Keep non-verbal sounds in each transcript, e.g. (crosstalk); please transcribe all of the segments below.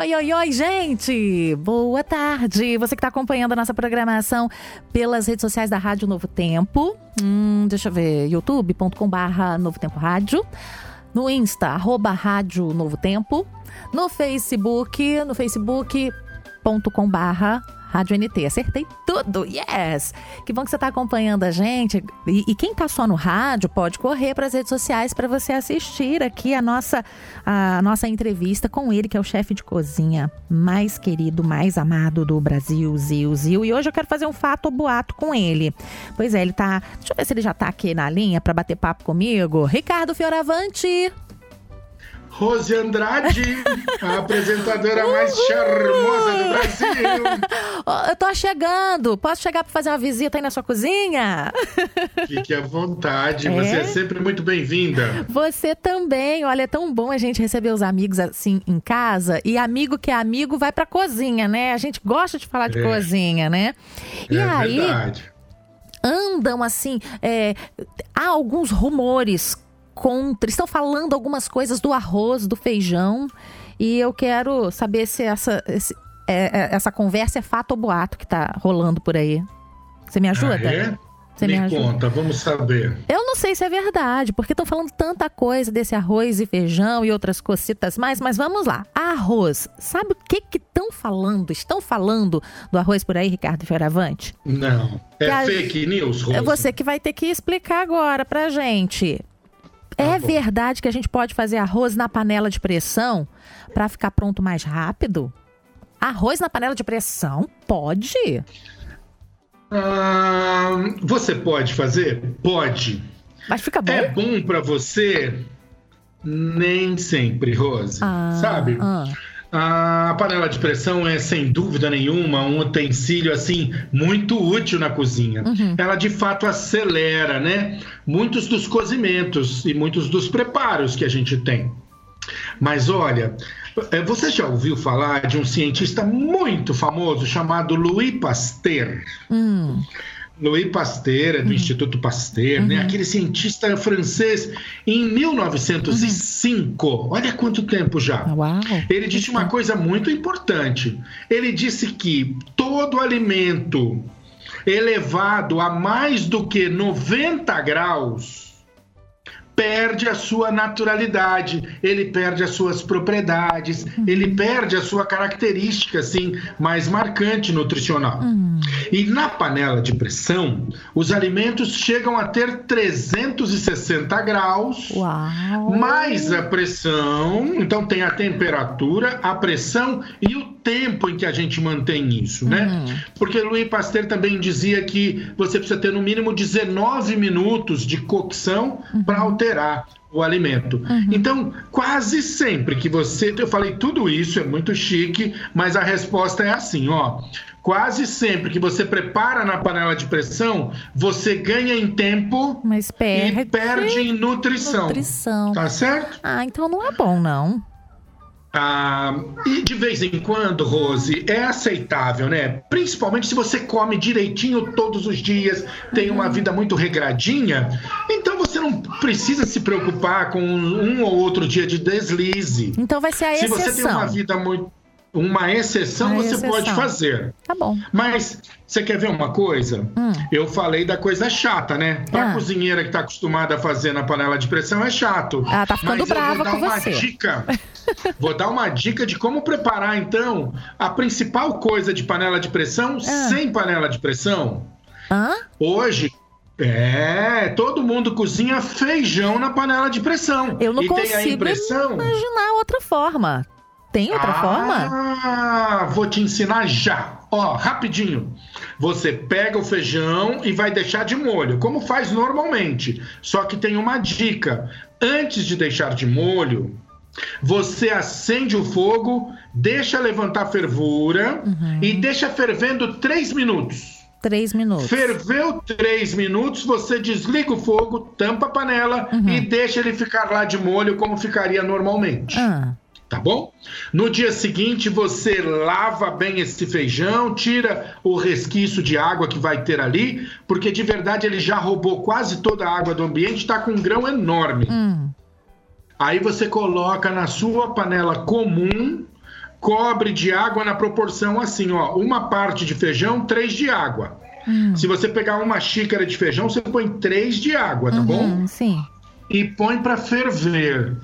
Oi, oi, oi, gente! Boa tarde! Você que está acompanhando a nossa programação pelas redes sociais da Rádio Novo Tempo. Hum, deixa eu ver, youtube.com/barra Novo Tempo Rádio. No Insta, arroba Rádio Novo Tempo. No Facebook, no facebook.com/barra Rádio NT. Acertei tudo, yes! Que bom que você está acompanhando a gente. E, e quem está só no rádio pode correr para as redes sociais para você assistir aqui a nossa, a nossa entrevista com ele, que é o chefe de cozinha mais querido, mais amado do Brasil, Zil, Zil. E hoje eu quero fazer um fato ou boato com ele. Pois é, ele tá. Deixa eu ver se ele já está aqui na linha para bater papo comigo. Ricardo Fioravante. Rose Andrade, a apresentadora mais charmosa do Brasil. Eu tô chegando. Posso chegar para fazer uma visita aí na sua cozinha? Fique à vontade. É? Você é sempre muito bem-vinda. Você também. Olha, é tão bom a gente receber os amigos assim em casa. E amigo que é amigo vai pra cozinha, né? A gente gosta de falar de é. cozinha, né? E é aí. Verdade. Andam assim. É, há alguns rumores contra, estão falando algumas coisas do arroz, do feijão, e eu quero saber se essa, esse, é, é, essa conversa é fato ou boato que está rolando por aí. Você me ajuda? Ah, é? Você me, me ajuda? conta, vamos saber. Eu não sei se é verdade, porque estão falando tanta coisa desse arroz e feijão e outras cositas mais, mas vamos lá. Arroz, sabe o que que estão falando? Estão falando do arroz por aí, Ricardo Fioravante? Não, é a... fake news, Rosa. É você que vai ter que explicar agora pra gente. Tá é verdade que a gente pode fazer arroz na panela de pressão para ficar pronto mais rápido? Arroz na panela de pressão? Pode? Ah, você pode fazer? Pode. Mas fica bom? É bom para você? Nem sempre, Rose. Ah, sabe? Ah. A panela de pressão é, sem dúvida nenhuma, um utensílio assim muito útil na cozinha. Uhum. Ela de fato acelera, né? Muitos dos cozimentos e muitos dos preparos que a gente tem. Mas olha, é, você já ouviu falar de um cientista muito famoso chamado Louis Pasteur? Hum. Louis Pasteur, é do uhum. Instituto Pasteur, né? uhum. né? aquele cientista francês, em 1905, uhum. olha quanto tempo já. Uau. Ele disse uma coisa muito importante. Ele disse que todo alimento elevado a mais do que 90 graus perde a sua naturalidade, ele perde as suas propriedades, uhum. ele perde a sua característica assim mais marcante nutricional. Uhum. E na panela de pressão, os alimentos chegam a ter 360 graus, Uau. mais a pressão, então tem a temperatura, a pressão e o tempo em que a gente mantém isso, né? Uhum. Porque Louis Pasteur também dizia que você precisa ter no mínimo 19 minutos de cocção uhum. para alterar o alimento. Uhum. Então, quase sempre que você. Eu falei tudo isso, é muito chique, mas a resposta é assim: ó. Quase sempre que você prepara na panela de pressão, você ganha em tempo mas perde... e perde em nutrição. nutrição. Tá certo? Ah, então não é bom, não. Ah, e de vez em quando, Rose, é aceitável, né? Principalmente se você come direitinho todos os dias, tem uma uhum. vida muito regradinha, então você não precisa se preocupar com um ou outro dia de deslize. Então vai ser a exceção. Se você tem uma vida muito uma exceção uma você exceção. pode fazer. Tá bom. Mas você quer ver uma coisa? Hum. Eu falei da coisa chata, né? Pra ah. cozinheira que tá acostumada a fazer na panela de pressão é chato. Ela tá ficando Mas brava eu vou dar uma você. dica. (laughs) vou dar uma dica de como preparar então a principal coisa de panela de pressão ah. sem panela de pressão. Hã? Hoje é, todo mundo cozinha feijão na panela de pressão. Eu não e consigo tem a impressão... imaginar outra forma. Tem outra ah, forma? Ah, vou te ensinar já. Ó, rapidinho. Você pega o feijão e vai deixar de molho, como faz normalmente. Só que tem uma dica. Antes de deixar de molho, você acende o fogo, deixa levantar fervura uhum. e deixa fervendo três minutos. Três minutos. Ferveu três minutos, você desliga o fogo, tampa a panela uhum. e deixa ele ficar lá de molho como ficaria normalmente. Ah tá bom? No dia seguinte você lava bem esse feijão, tira o resquício de água que vai ter ali, porque de verdade ele já roubou quase toda a água do ambiente, está com um grão enorme. Hum. Aí você coloca na sua panela comum cobre de água na proporção assim, ó, uma parte de feijão, três de água. Hum. Se você pegar uma xícara de feijão, você põe três de água, tá uhum, bom? Sim e põe para ferver.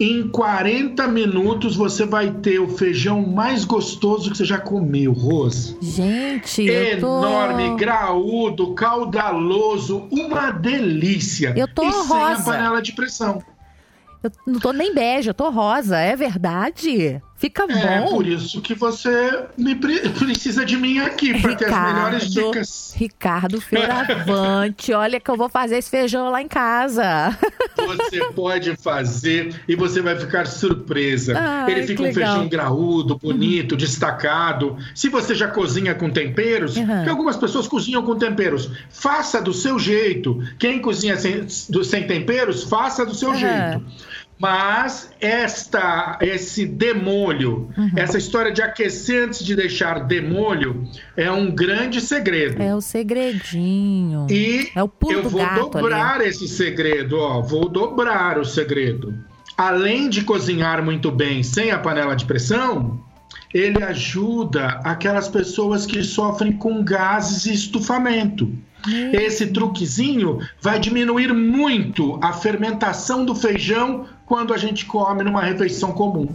Em 40 minutos você vai ter o feijão mais gostoso que você já comeu, Rose. Gente, enorme, tô... graúdo, caudaloso, uma delícia. Eu tô e rosa. sem a panela de pressão. Eu não tô nem beijo, eu tô rosa, é verdade? Fica bom. É por isso que você me pre (laughs) precisa de mim aqui para ter as melhores dicas. Ricardo Feiravante, olha que eu vou fazer esse feijão lá em casa. (laughs) Você pode fazer e você vai ficar surpresa. Ai, Ele fica um feijão graúdo, bonito, uhum. destacado. Se você já cozinha com temperos, uhum. que algumas pessoas cozinham com temperos, faça do seu jeito. Quem cozinha sem, do, sem temperos, faça do seu uhum. jeito. Mas esta, esse demolho, uhum. essa história de aquecer antes de deixar demolho, é um grande segredo. É o segredinho. E é o pulo eu vou dobrar ali. esse segredo, ó, vou dobrar o segredo. Além de cozinhar muito bem sem a panela de pressão, ele ajuda aquelas pessoas que sofrem com gases e estufamento. Esse truquezinho vai diminuir muito a fermentação do feijão quando a gente come numa refeição comum.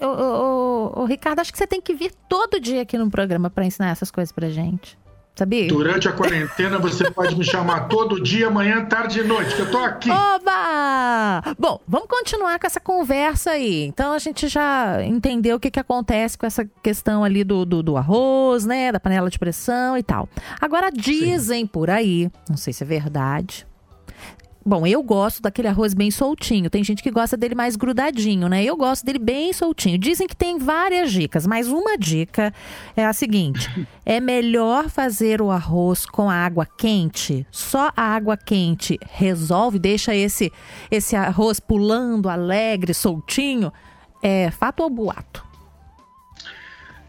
Ô, ô, ô, Ricardo, acho que você tem que vir todo dia aqui no programa para ensinar essas coisas pra gente. Sabia? Durante a quarentena você pode me chamar todo dia, manhã, tarde e noite, que eu tô aqui. Oba! Bom, vamos continuar com essa conversa aí. Então a gente já entendeu o que, que acontece com essa questão ali do, do, do arroz, né? Da panela de pressão e tal. Agora dizem Sim. por aí, não sei se é verdade, Bom, eu gosto daquele arroz bem soltinho. Tem gente que gosta dele mais grudadinho, né? Eu gosto dele bem soltinho. Dizem que tem várias dicas, mas uma dica é a seguinte: (laughs) é melhor fazer o arroz com a água quente. Só a água quente resolve, deixa esse esse arroz pulando alegre, soltinho. É fato ou boato?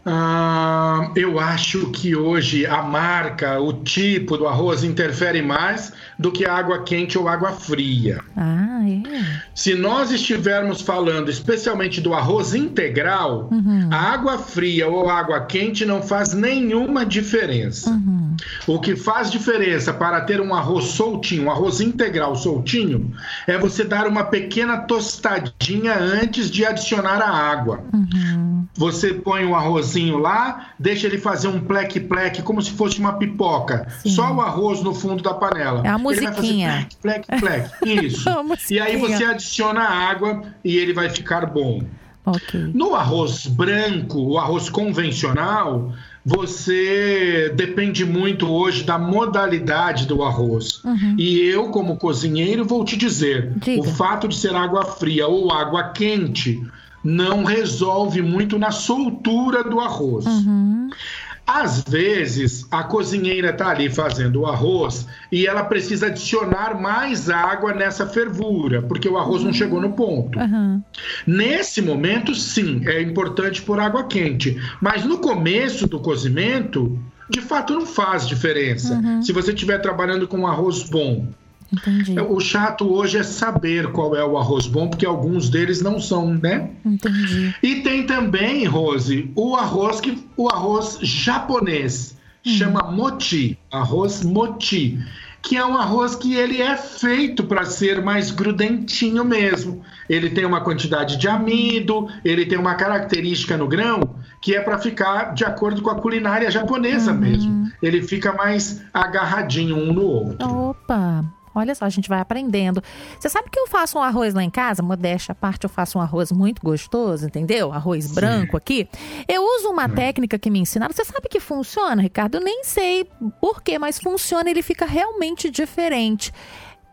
Ah, eu acho que hoje a marca, o tipo do arroz interfere mais do que água quente ou água fria. Ah, é. Se nós estivermos falando especialmente do arroz integral, uhum. a água fria ou água quente não faz nenhuma diferença. Uhum. O que faz diferença para ter um arroz soltinho, um arroz integral soltinho, é você dar uma pequena tostadinha antes de adicionar a água. Uhum. Você põe o arrozinho lá, deixa ele fazer um pleque-pleque, como se fosse uma pipoca. Sim. Só o arroz no fundo da panela. É a musiquinha. Pleque, pleque, pleque. Isso. (laughs) e aí você adiciona a água e ele vai ficar bom. Okay. No arroz branco, o arroz convencional, você depende muito hoje da modalidade do arroz. Uhum. E eu, como cozinheiro, vou te dizer: Diga. o fato de ser água fria ou água quente não resolve muito na soltura do arroz. Uhum. Às vezes, a cozinheira está ali fazendo o arroz e ela precisa adicionar mais água nessa fervura, porque o arroz uhum. não chegou no ponto. Uhum. Nesse momento, sim, é importante pôr água quente. Mas no começo do cozimento, de fato, não faz diferença. Uhum. Se você estiver trabalhando com um arroz bom Entendi. O chato hoje é saber qual é o arroz bom, porque alguns deles não são, né? Entendi. E tem também, Rose, o arroz que o arroz japonês hum. chama moti, arroz moti, que é um arroz que ele é feito para ser mais grudentinho mesmo. Ele tem uma quantidade de amido, ele tem uma característica no grão que é para ficar de acordo com a culinária japonesa uhum. mesmo. Ele fica mais agarradinho um no outro. Opa, Olha só, a gente vai aprendendo. Você sabe que eu faço um arroz lá em casa? Modéstia à parte, eu faço um arroz muito gostoso, entendeu? Arroz Sim. branco aqui. Eu uso uma hum. técnica que me ensinaram. Você sabe que funciona, Ricardo? Eu nem sei por quê, mas funciona. Ele fica realmente diferente.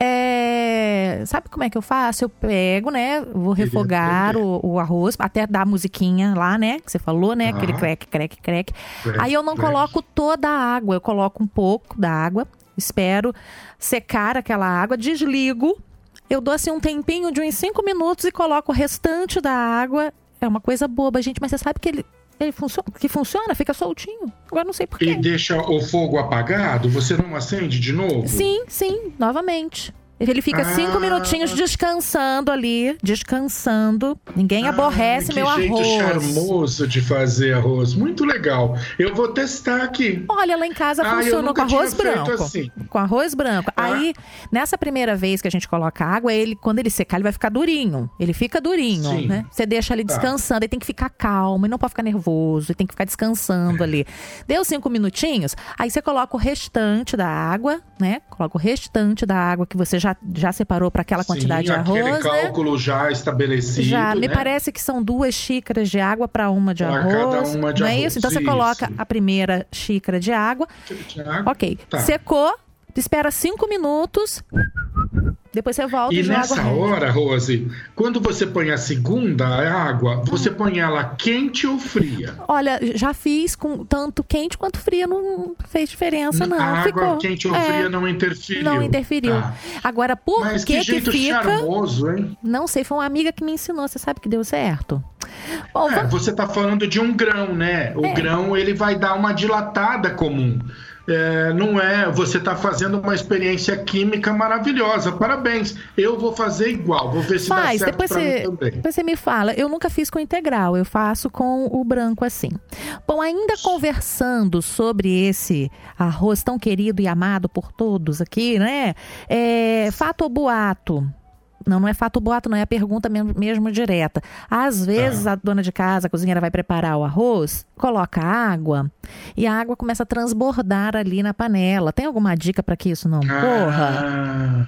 É... Sabe como é que eu faço? Eu pego, né? Vou refogar o, o, arroz, até dar a musiquinha lá, né? Que você falou, né? Aquele crack, crack, crack. Aí eu não coloco toda a água, eu coloco um pouco da água espero secar aquela água, desligo. Eu dou assim um tempinho de uns 5 minutos e coloco o restante da água. É uma coisa boba, gente, mas você sabe que ele, ele funciona, que funciona, fica soltinho. Agora não sei porquê. E deixa o fogo apagado? Você não acende de novo? Sim, sim, novamente. Ele fica cinco ah. minutinhos descansando ali, descansando. Ninguém ah, aborrece meu arroz. Que jeito charmoso de fazer arroz. Muito legal. Eu vou testar aqui. Olha, lá em casa ah, funcionou com arroz branco. Assim. Com arroz branco. Ah. Aí, nessa primeira vez que a gente coloca água, ele, quando ele secar, ele vai ficar durinho. Ele fica durinho, Sim. né? Você deixa ele tá. descansando, ele tem que ficar calmo, e não pode ficar nervoso, ele tem que ficar descansando ali. Deu cinco minutinhos, aí você coloca o restante da água, né? Coloca o restante da água que você já, já separou para aquela quantidade Sim, de arroz. Aquele né? cálculo já estabelecido. Já, né? me parece que são duas xícaras de água para uma de pra arroz. Cada uma de não arroz. é isso? Então você coloca a primeira xícara de água. De água. Ok. Tá. Secou, espera cinco minutos. Depois você volta e, e nessa hora, Rose, quando você põe a segunda água, você hum. põe ela quente ou fria? Olha, já fiz com tanto quente quanto fria, não fez diferença não. A Ficou, água quente ou é, fria não interferiu. Não interferiu. Tá. Agora, por Mas que que, jeito que fica? charmoso, hein? Não sei, foi uma amiga que me ensinou. Você sabe que deu certo. Bom, é, vamos... Você está falando de um grão, né? O é. grão ele vai dar uma dilatada comum é, não é. Você está fazendo uma experiência química maravilhosa. Parabéns. Eu vou fazer igual. Vou ver se Faz, dá certo depois você, depois você me fala. Eu nunca fiz com integral. Eu faço com o branco assim. Bom, ainda conversando sobre esse arroz tão querido e amado por todos aqui, né? É, fato ou boato? Não, não é fato boato, não é a pergunta mesmo, mesmo direta. Às vezes ah. a dona de casa, a cozinheira, vai preparar o arroz, coloca água e a água começa a transbordar ali na panela. Tem alguma dica para que isso não ocorra? Ah.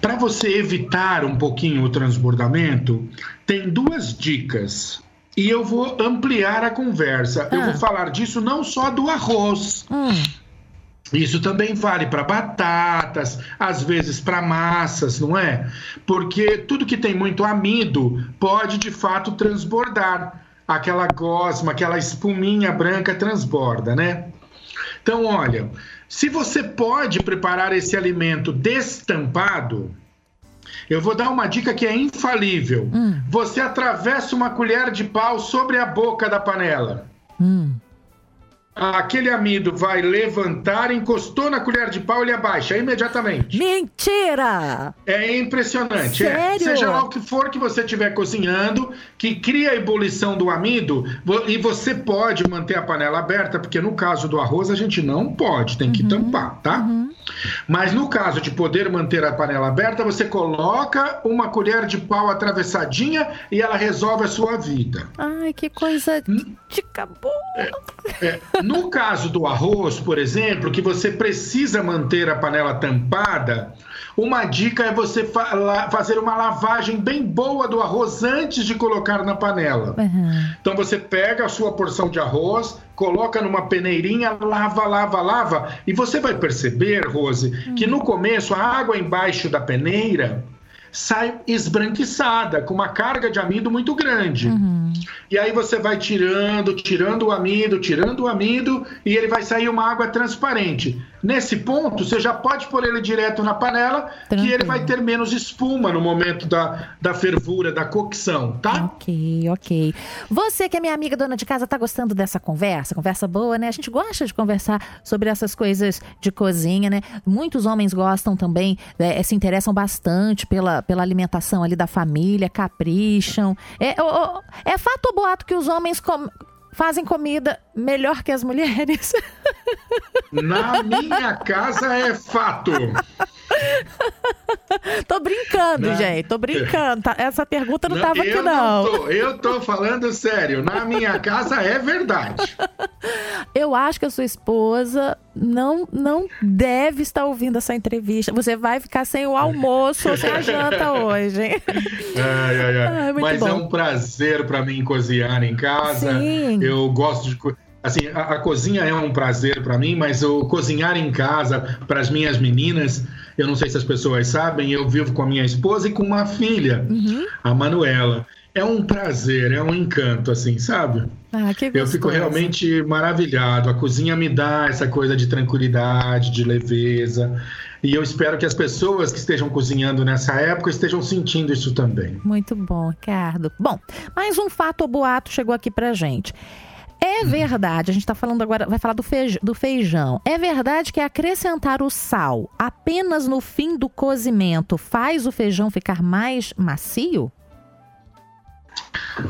Para você evitar um pouquinho o transbordamento, tem duas dicas. E eu vou ampliar a conversa. Ah. Eu vou falar disso não só do arroz. Hum isso também vale para batatas, às vezes para massas, não é? Porque tudo que tem muito amido pode de fato transbordar. Aquela gosma, aquela espuminha branca transborda, né? Então, olha, se você pode preparar esse alimento destampado, eu vou dar uma dica que é infalível. Hum. Você atravessa uma colher de pau sobre a boca da panela. Hum aquele amido vai levantar, encostou na colher de pau, ele abaixa imediatamente. Mentira! É impressionante. É. Sério? É. Seja lá o que for que você estiver cozinhando, que cria a ebulição do amido, e você pode manter a panela aberta, porque no caso do arroz a gente não pode, tem que uhum. tampar, tá? Uhum. Mas no caso de poder manter a panela aberta, você coloca uma colher de pau atravessadinha e ela resolve a sua vida. Ai, que coisa hum? de boa! É, é. No caso do arroz, por exemplo, que você precisa manter a panela tampada, uma dica é você fa fazer uma lavagem bem boa do arroz antes de colocar na panela. Uhum. Então você pega a sua porção de arroz, coloca numa peneirinha, lava, lava, lava, e você vai perceber, Rose, uhum. que no começo a água embaixo da peneira sai esbranquiçada, com uma carga de amido muito grande. Uhum. E aí você vai tirando, tirando o amido, tirando o amido, e ele vai sair uma água transparente. Nesse ponto, você já pode pôr ele direto na panela, Tranquilo. que ele vai ter menos espuma no momento da, da fervura, da cocção, tá? Ok, ok. Você que é minha amiga dona de casa, tá gostando dessa conversa? Conversa boa, né? A gente gosta de conversar sobre essas coisas de cozinha, né? Muitos homens gostam também, é, se interessam bastante pela, pela alimentação ali da família, capricham. É, é fato ou boato que os homens com, fazem comida melhor que as mulheres? Na minha casa é fato. (laughs) (laughs) tô brincando, gente. Tô brincando. Tá, essa pergunta não, estava aqui, não. não tô, eu tô falando sério. Na minha (laughs) casa é verdade. Eu acho que a sua esposa não, não deve estar ouvindo essa entrevista. Você vai ficar sem o almoço ou sem a janta (laughs) hoje. Ai, ai, ai. Mas bom. é um prazer para mim cozinhar em casa. Sim. Eu gosto de assim, a, a, cozinha é um prazer para mim, mas o cozinhar em casa para as minhas meninas, eu não sei se as pessoas sabem, eu vivo com a minha esposa e com uma filha, uhum. a Manuela. É um prazer, é um encanto, assim, sabe? Ah, que eu fico realmente maravilhado. A cozinha me dá essa coisa de tranquilidade, de leveza. E eu espero que as pessoas que estejam cozinhando nessa época estejam sentindo isso também. Muito bom, Ricardo. Bom, mais um fato ou boato chegou aqui pra gente. É verdade, a gente está falando agora, vai falar do, feijão, do feijão. É verdade que acrescentar o sal apenas no fim do cozimento faz o feijão ficar mais macio?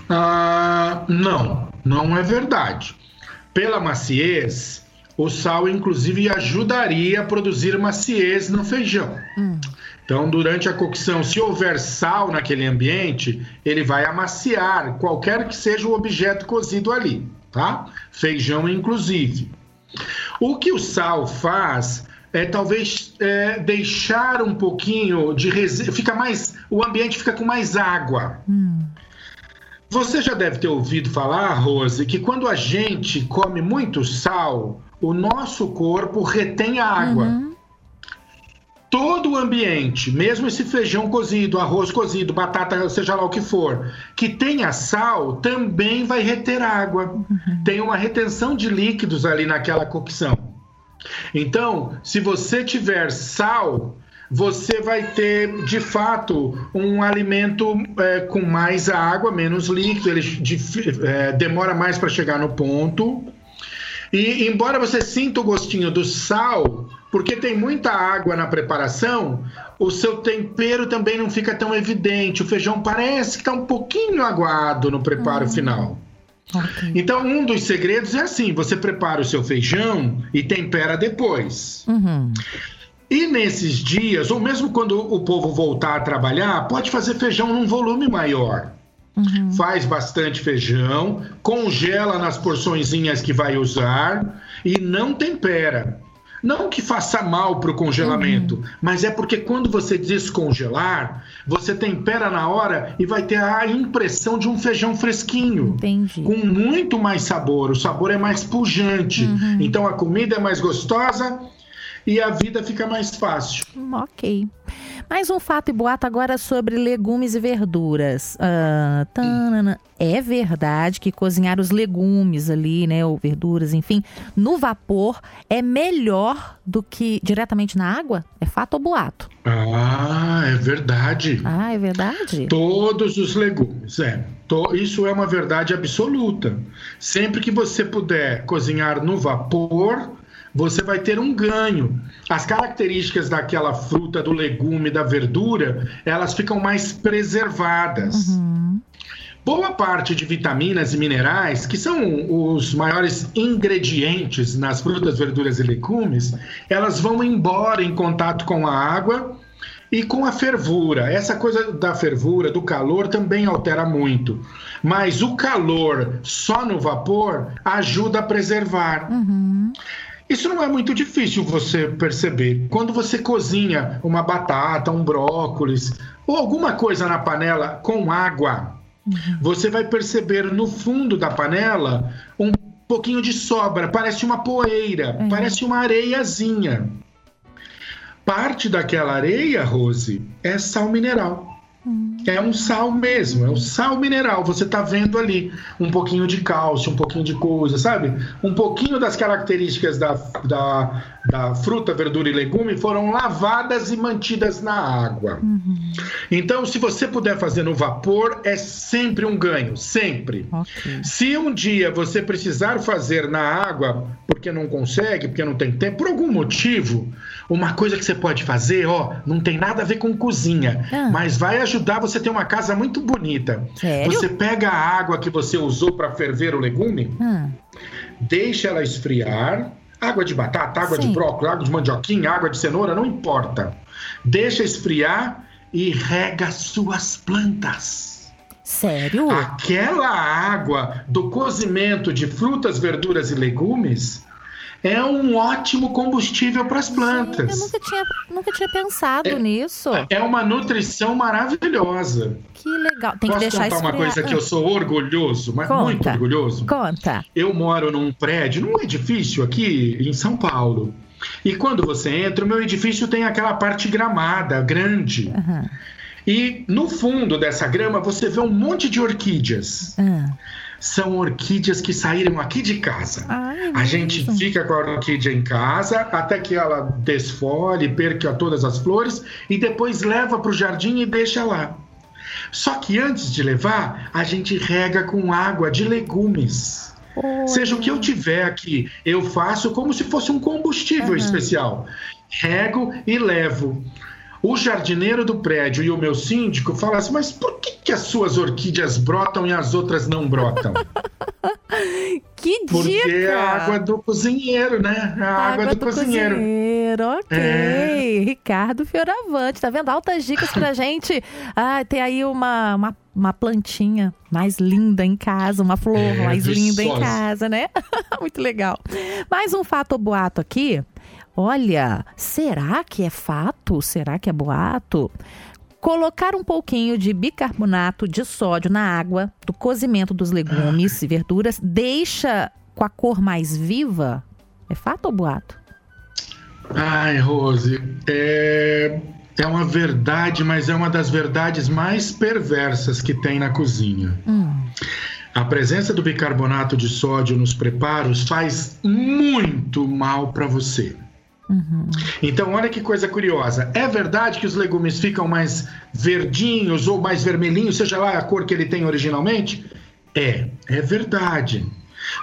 Ah, não, não é verdade. Pela maciez, o sal inclusive ajudaria a produzir maciez no feijão. Hum. Então, durante a cocção, se houver sal naquele ambiente, ele vai amaciar qualquer que seja o objeto cozido ali tá? Feijão, inclusive. O que o sal faz é talvez é, deixar um pouquinho de resíduo, fica mais, o ambiente fica com mais água. Hum. Você já deve ter ouvido falar, Rose, que quando a gente come muito sal, o nosso corpo retém a água. Uhum todo o ambiente, mesmo esse feijão cozido, arroz cozido, batata, seja lá o que for, que tenha sal, também vai reter água. Uhum. Tem uma retenção de líquidos ali naquela cocção. Então, se você tiver sal, você vai ter de fato um alimento é, com mais água, menos líquido, ele de, é, demora mais para chegar no ponto. E embora você sinta o gostinho do sal, porque tem muita água na preparação, o seu tempero também não fica tão evidente. O feijão parece que está um pouquinho aguado no preparo uhum. final. Okay. Então, um dos segredos é assim: você prepara o seu feijão e tempera depois. Uhum. E nesses dias, ou mesmo quando o povo voltar a trabalhar, pode fazer feijão num volume maior. Uhum. Faz bastante feijão, congela nas porçõezinhas que vai usar e não tempera. Não que faça mal para o congelamento, uhum. mas é porque quando você descongelar, você tempera na hora e vai ter a impressão de um feijão fresquinho. Entendi. Com muito mais sabor. O sabor é mais pujante. Uhum. Então a comida é mais gostosa e a vida fica mais fácil. Ok. Mais um fato e boato agora sobre legumes e verduras. Ah, é verdade que cozinhar os legumes ali, né, ou verduras, enfim, no vapor é melhor do que diretamente na água? É fato ou boato? Ah, é verdade. Ah, é verdade? Todos os legumes, é. Isso é uma verdade absoluta. Sempre que você puder cozinhar no vapor, você vai ter um ganho. As características daquela fruta, do legume, da verdura, elas ficam mais preservadas. Uhum. Boa parte de vitaminas e minerais, que são os maiores ingredientes nas frutas, verduras e legumes, elas vão embora em contato com a água e com a fervura. Essa coisa da fervura, do calor, também altera muito. Mas o calor só no vapor ajuda a preservar. Uhum. Isso não é muito difícil você perceber. Quando você cozinha uma batata, um brócolis ou alguma coisa na panela com água, uhum. você vai perceber no fundo da panela um pouquinho de sobra, parece uma poeira, uhum. parece uma areiazinha. Parte daquela areia, Rose, é sal mineral. É um sal mesmo, é um sal mineral. Você está vendo ali um pouquinho de cálcio, um pouquinho de coisa, sabe? Um pouquinho das características da, da, da fruta, verdura e legume foram lavadas e mantidas na água. Uhum. Então, se você puder fazer no vapor, é sempre um ganho, sempre. Okay. Se um dia você precisar fazer na água, porque não consegue, porque não tem tempo, por algum motivo, uma coisa que você pode fazer, ó, não tem nada a ver com cozinha, ah. mas vai ajudar você a ter uma casa muito bonita. Sério? Você pega a água que você usou para ferver o legume, ah. deixa ela esfriar, água de batata, água Sim. de brócolis, água de mandioquinha, água de cenoura, não importa. Deixa esfriar e rega suas plantas. Sério? Aquela água do cozimento de frutas, verduras e legumes é um ótimo combustível para as plantas. Sim, eu nunca tinha, nunca tinha pensado é, nisso. É uma nutrição maravilhosa. Que legal. Tem Posso que deixar contar uma coisa que eu sou orgulhoso, mas Conta. muito orgulhoso? Conta. Eu moro num prédio, num edifício aqui em São Paulo. E quando você entra, o meu edifício tem aquela parte gramada, grande. Uhum. E no fundo dessa grama você vê um monte de orquídeas. Uhum são orquídeas que saíram aqui de casa. Ai, a gente fica com a orquídea em casa até que ela desfolhe, perca todas as flores e depois leva para o jardim e deixa lá. Só que antes de levar, a gente rega com água de legumes. Seja o que eu tiver aqui, eu faço como se fosse um combustível uhum. especial. Rego e levo. O jardineiro do prédio e o meu síndico falam assim: mas por que, que as suas orquídeas brotam e as outras não brotam? (laughs) que dica! Porque é a água do cozinheiro, né? A água, água do, do, cozinheiro. cozinheiro. Ok. É. Ricardo Fioravante, tá vendo? Altas dicas pra gente. Ah, tem aí uma, uma, uma plantinha mais linda em casa, uma flor é, mais linda em casa, né? (laughs) Muito legal. Mais um fato ou boato aqui. Olha, será que é fato? Será que é boato? Colocar um pouquinho de bicarbonato de sódio na água do cozimento dos legumes e verduras deixa com a cor mais viva? É fato ou boato? Ai, Rose, é, é uma verdade, mas é uma das verdades mais perversas que tem na cozinha. Hum. A presença do bicarbonato de sódio nos preparos faz muito mal para você. Uhum. Então, olha que coisa curiosa. É verdade que os legumes ficam mais verdinhos ou mais vermelhinhos, seja lá a cor que ele tem originalmente? É, é verdade.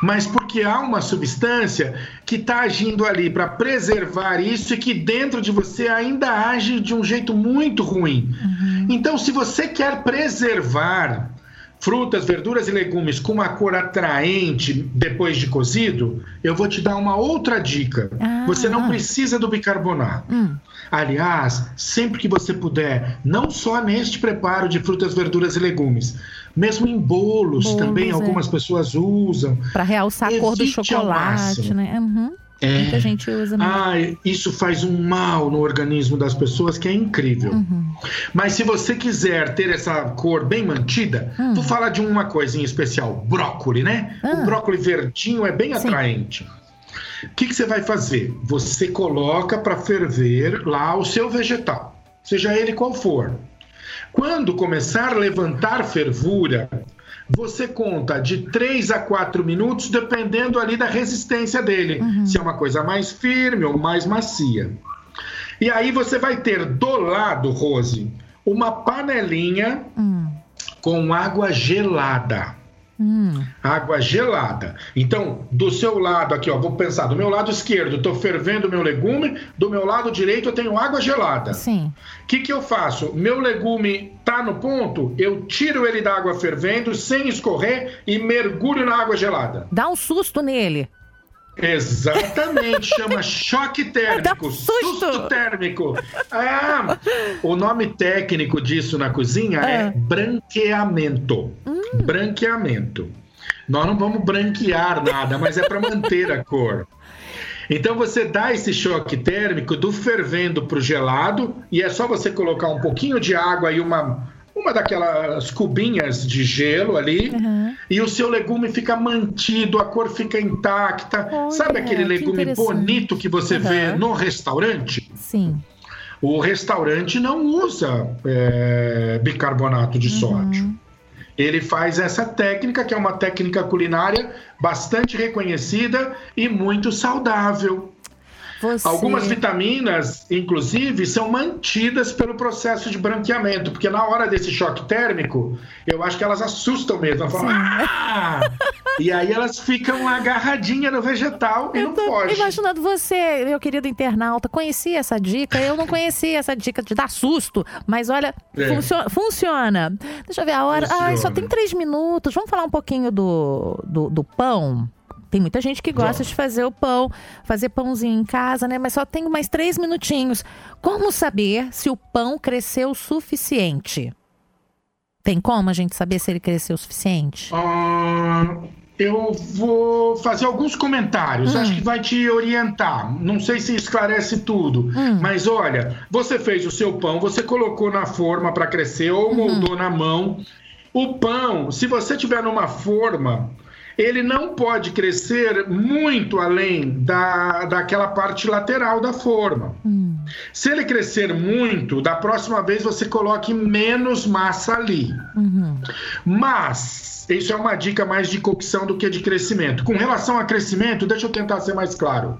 Mas porque há uma substância que está agindo ali para preservar isso e que dentro de você ainda age de um jeito muito ruim. Uhum. Então, se você quer preservar frutas, verduras e legumes com uma cor atraente depois de cozido, eu vou te dar uma outra dica. Ah, você não ah. precisa do bicarbonato. Hum. Aliás, sempre que você puder, não só neste preparo de frutas, verduras e legumes, mesmo em bolos, bolos também, é. algumas pessoas usam. Para realçar a cor do chocolate, né? Uhum. É. Muita gente usa. Ah, isso faz um mal no organismo das pessoas que é incrível. Uhum. Mas se você quiser ter essa cor bem mantida, uhum. vou falar de uma coisinha especial: brócolis, né? Uhum. O ah. brócolis verdinho é bem Sim. atraente. O que, que você vai fazer? Você coloca para ferver lá o seu vegetal, seja ele qual for. Quando começar a levantar fervura, você conta de 3 a 4 minutos, dependendo ali da resistência dele. Uhum. Se é uma coisa mais firme ou mais macia. E aí você vai ter do lado, Rose, uma panelinha uhum. com água gelada. Hum. Água gelada. Então, do seu lado aqui, ó, vou pensar, do meu lado esquerdo, estou fervendo meu legume, do meu lado direito eu tenho água gelada. Sim. O que, que eu faço? Meu legume tá no ponto, eu tiro ele da água fervendo sem escorrer e mergulho na água gelada. Dá um susto nele. Exatamente, chama (laughs) choque térmico, susto. susto. térmico. Ah, o nome técnico disso na cozinha é, é branqueamento. Hum. Branqueamento. Nós não vamos branquear nada, mas é para manter a cor. Então você dá esse choque térmico do fervendo para o gelado e é só você colocar um pouquinho de água e uma uma daquelas cubinhas de gelo ali uhum. e o seu legume fica mantido, a cor fica intacta. Olha, Sabe aquele legume bonito que você uhum. vê no restaurante? Sim. O restaurante não usa é, bicarbonato de uhum. sódio. Ele faz essa técnica, que é uma técnica culinária bastante reconhecida e muito saudável. Você... Algumas vitaminas, inclusive, são mantidas pelo processo de branqueamento, porque na hora desse choque térmico, eu acho que elas assustam mesmo. Elas falam, ah! e aí elas ficam agarradinhas no vegetal e eu não pode. Imaginando você, meu querido internauta, conhecia essa dica? Eu não conhecia essa dica de dar susto, mas olha, é. funciona, funciona. Deixa eu ver a hora. Ah, só tem três minutos. Vamos falar um pouquinho do, do, do pão? Tem muita gente que gosta de fazer o pão, fazer pãozinho em casa, né? Mas só tenho mais três minutinhos. Como saber se o pão cresceu o suficiente? Tem como a gente saber se ele cresceu o suficiente? Uh, eu vou fazer alguns comentários, hum. acho que vai te orientar. Não sei se esclarece tudo, hum. mas olha, você fez o seu pão, você colocou na forma para crescer ou uhum. moldou na mão. O pão, se você tiver numa forma ele não pode crescer muito além da, daquela parte lateral da forma. Hum. Se ele crescer muito, da próxima vez você coloque menos massa ali. Uhum. Mas, isso é uma dica mais de cocção do que de crescimento. Com relação a crescimento, deixa eu tentar ser mais claro.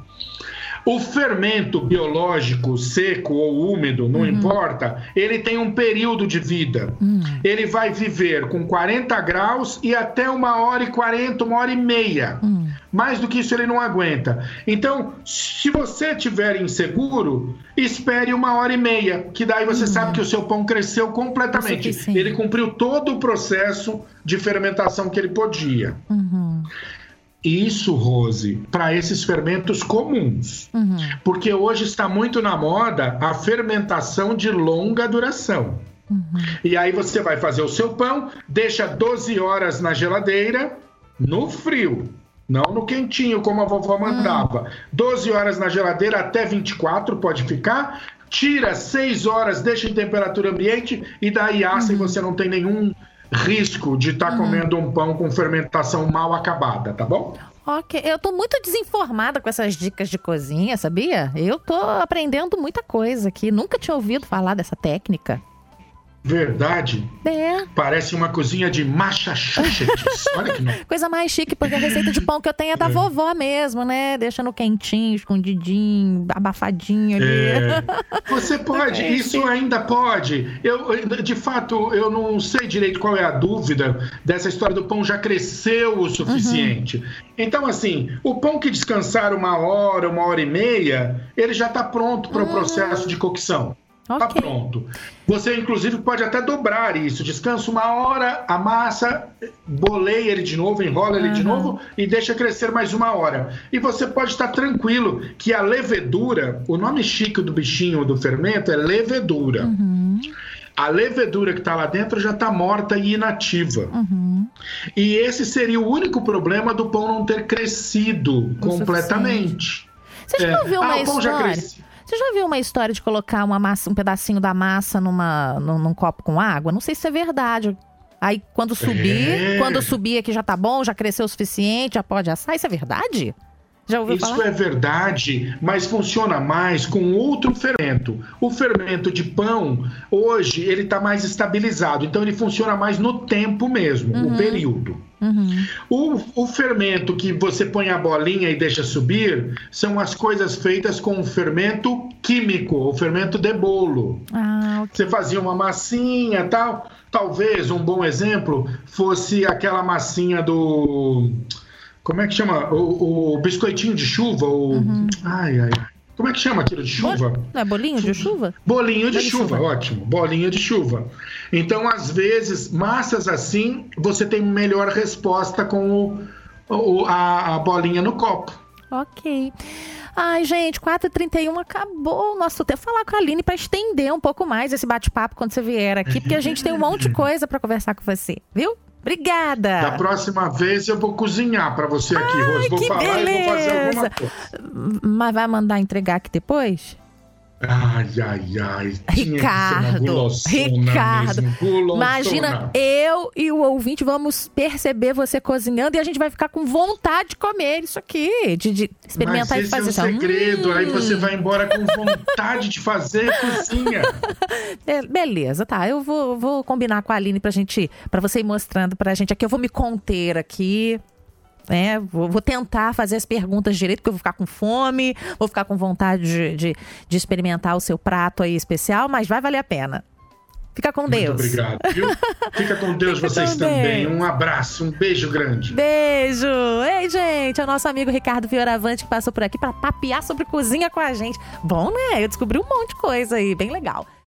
O fermento biológico, seco ou úmido, não uhum. importa, ele tem um período de vida. Uhum. Ele vai viver com 40 graus e até uma hora e 40, uma hora e meia. Uhum. Mais do que isso ele não aguenta. Então, se você tiver inseguro, espere uma hora e meia, que daí você uhum. sabe que o seu pão cresceu completamente. Ele cumpriu todo o processo de fermentação que ele podia. Isso, Rose, para esses fermentos comuns. Uhum. Porque hoje está muito na moda a fermentação de longa duração. Uhum. E aí você vai fazer o seu pão, deixa 12 horas na geladeira, no frio. Não no quentinho, como a vovó mandava. Uhum. 12 horas na geladeira, até 24 pode ficar. Tira 6 horas, deixa em temperatura ambiente e daí assa e uhum. você não tem nenhum risco de estar tá uhum. comendo um pão com fermentação mal acabada, tá bom? Ok, eu tô muito desinformada com essas dicas de cozinha, sabia? Eu tô aprendendo muita coisa aqui. Nunca tinha ouvido falar dessa técnica. Verdade. É. Parece uma cozinha de Massachusetts. (laughs) Olha que nome. Coisa mais chique, porque a receita de pão que eu tenho é da é. vovó mesmo, né? Deixa no quentinho, escondidinho, abafadinho ali. É. (laughs) Você pode, é. isso ainda pode. Eu, de fato, eu não sei direito qual é a dúvida dessa história do pão já cresceu o suficiente. Uhum. Então, assim, o pão que descansar uma hora, uma hora e meia, ele já está pronto para o uhum. processo de cocção. Tá okay. Pronto. Você, inclusive, pode até dobrar isso. Descansa uma hora, amassa, boleia ele de novo, enrola ele uhum. de novo e deixa crescer mais uma hora. E você pode estar tranquilo que a levedura, o nome chique do bichinho do fermento é levedura. Uhum. A levedura que está lá dentro já está morta e inativa. Uhum. E esse seria o único problema do pão não ter crescido o completamente. Você já é. ouviu uma ah, história? Você já viu uma história de colocar uma massa, um pedacinho da massa numa, num, num copo com água? Não sei se é verdade. Aí quando subir, é. quando subir aqui já tá bom, já cresceu o suficiente, já pode assar. Isso é verdade? Já ouviu Isso falar? é verdade, mas funciona mais com outro fermento. O fermento de pão, hoje, ele está mais estabilizado, então ele funciona mais no tempo mesmo, uhum. o período. Uhum. O, o, fermento que você põe a bolinha e deixa subir são as coisas feitas com o fermento químico, o fermento de bolo. Ah, okay. Você fazia uma massinha tal. Talvez um bom exemplo fosse aquela massinha do. Como é que chama? O, o biscoitinho de chuva. O... Uhum. Ai, ai. Como é que chama aquilo de chuva? Não é bolinho de chuva? Bolinho de chuva, chuva, ótimo. Bolinho de chuva. Então, às vezes, massas assim, você tem melhor resposta com o, o a, a bolinha no copo. Ok. Ai, gente, 4h31 acabou o nosso tempo. Falar com a Aline para estender um pouco mais esse bate-papo quando você vier aqui, porque a gente tem um monte de coisa para conversar com você, viu? Obrigada. Da próxima vez eu vou cozinhar para você aqui, Ai, Rose. Vou falar beleza. e vou fazer alguma coisa. Mas vai mandar entregar aqui depois? Ai, ai, ai. Ricardo, Ricardo. Imagina, eu e o ouvinte vamos perceber você cozinhando e a gente vai ficar com vontade de comer isso aqui, de, de experimentar Mas e fazer. Esse é um segredo, hum. aí você vai embora com vontade de fazer cozinha. (laughs) Beleza, tá. Eu vou, vou combinar com a Aline pra gente, pra você ir mostrando pra gente aqui. Eu vou me conter aqui, né? Vou, vou, tentar fazer as perguntas direito, porque eu vou ficar com fome, vou ficar com vontade de, de, de experimentar o seu prato aí especial, mas vai valer a pena. Fica com Deus. Muito obrigado. Viu? (laughs) Fica com Deus Fica vocês também. Um abraço, um beijo grande. Beijo. Ei, gente, é o nosso amigo Ricardo Fioravante que passou por aqui para papear sobre cozinha com a gente. Bom, né? Eu descobri um monte de coisa aí, bem legal.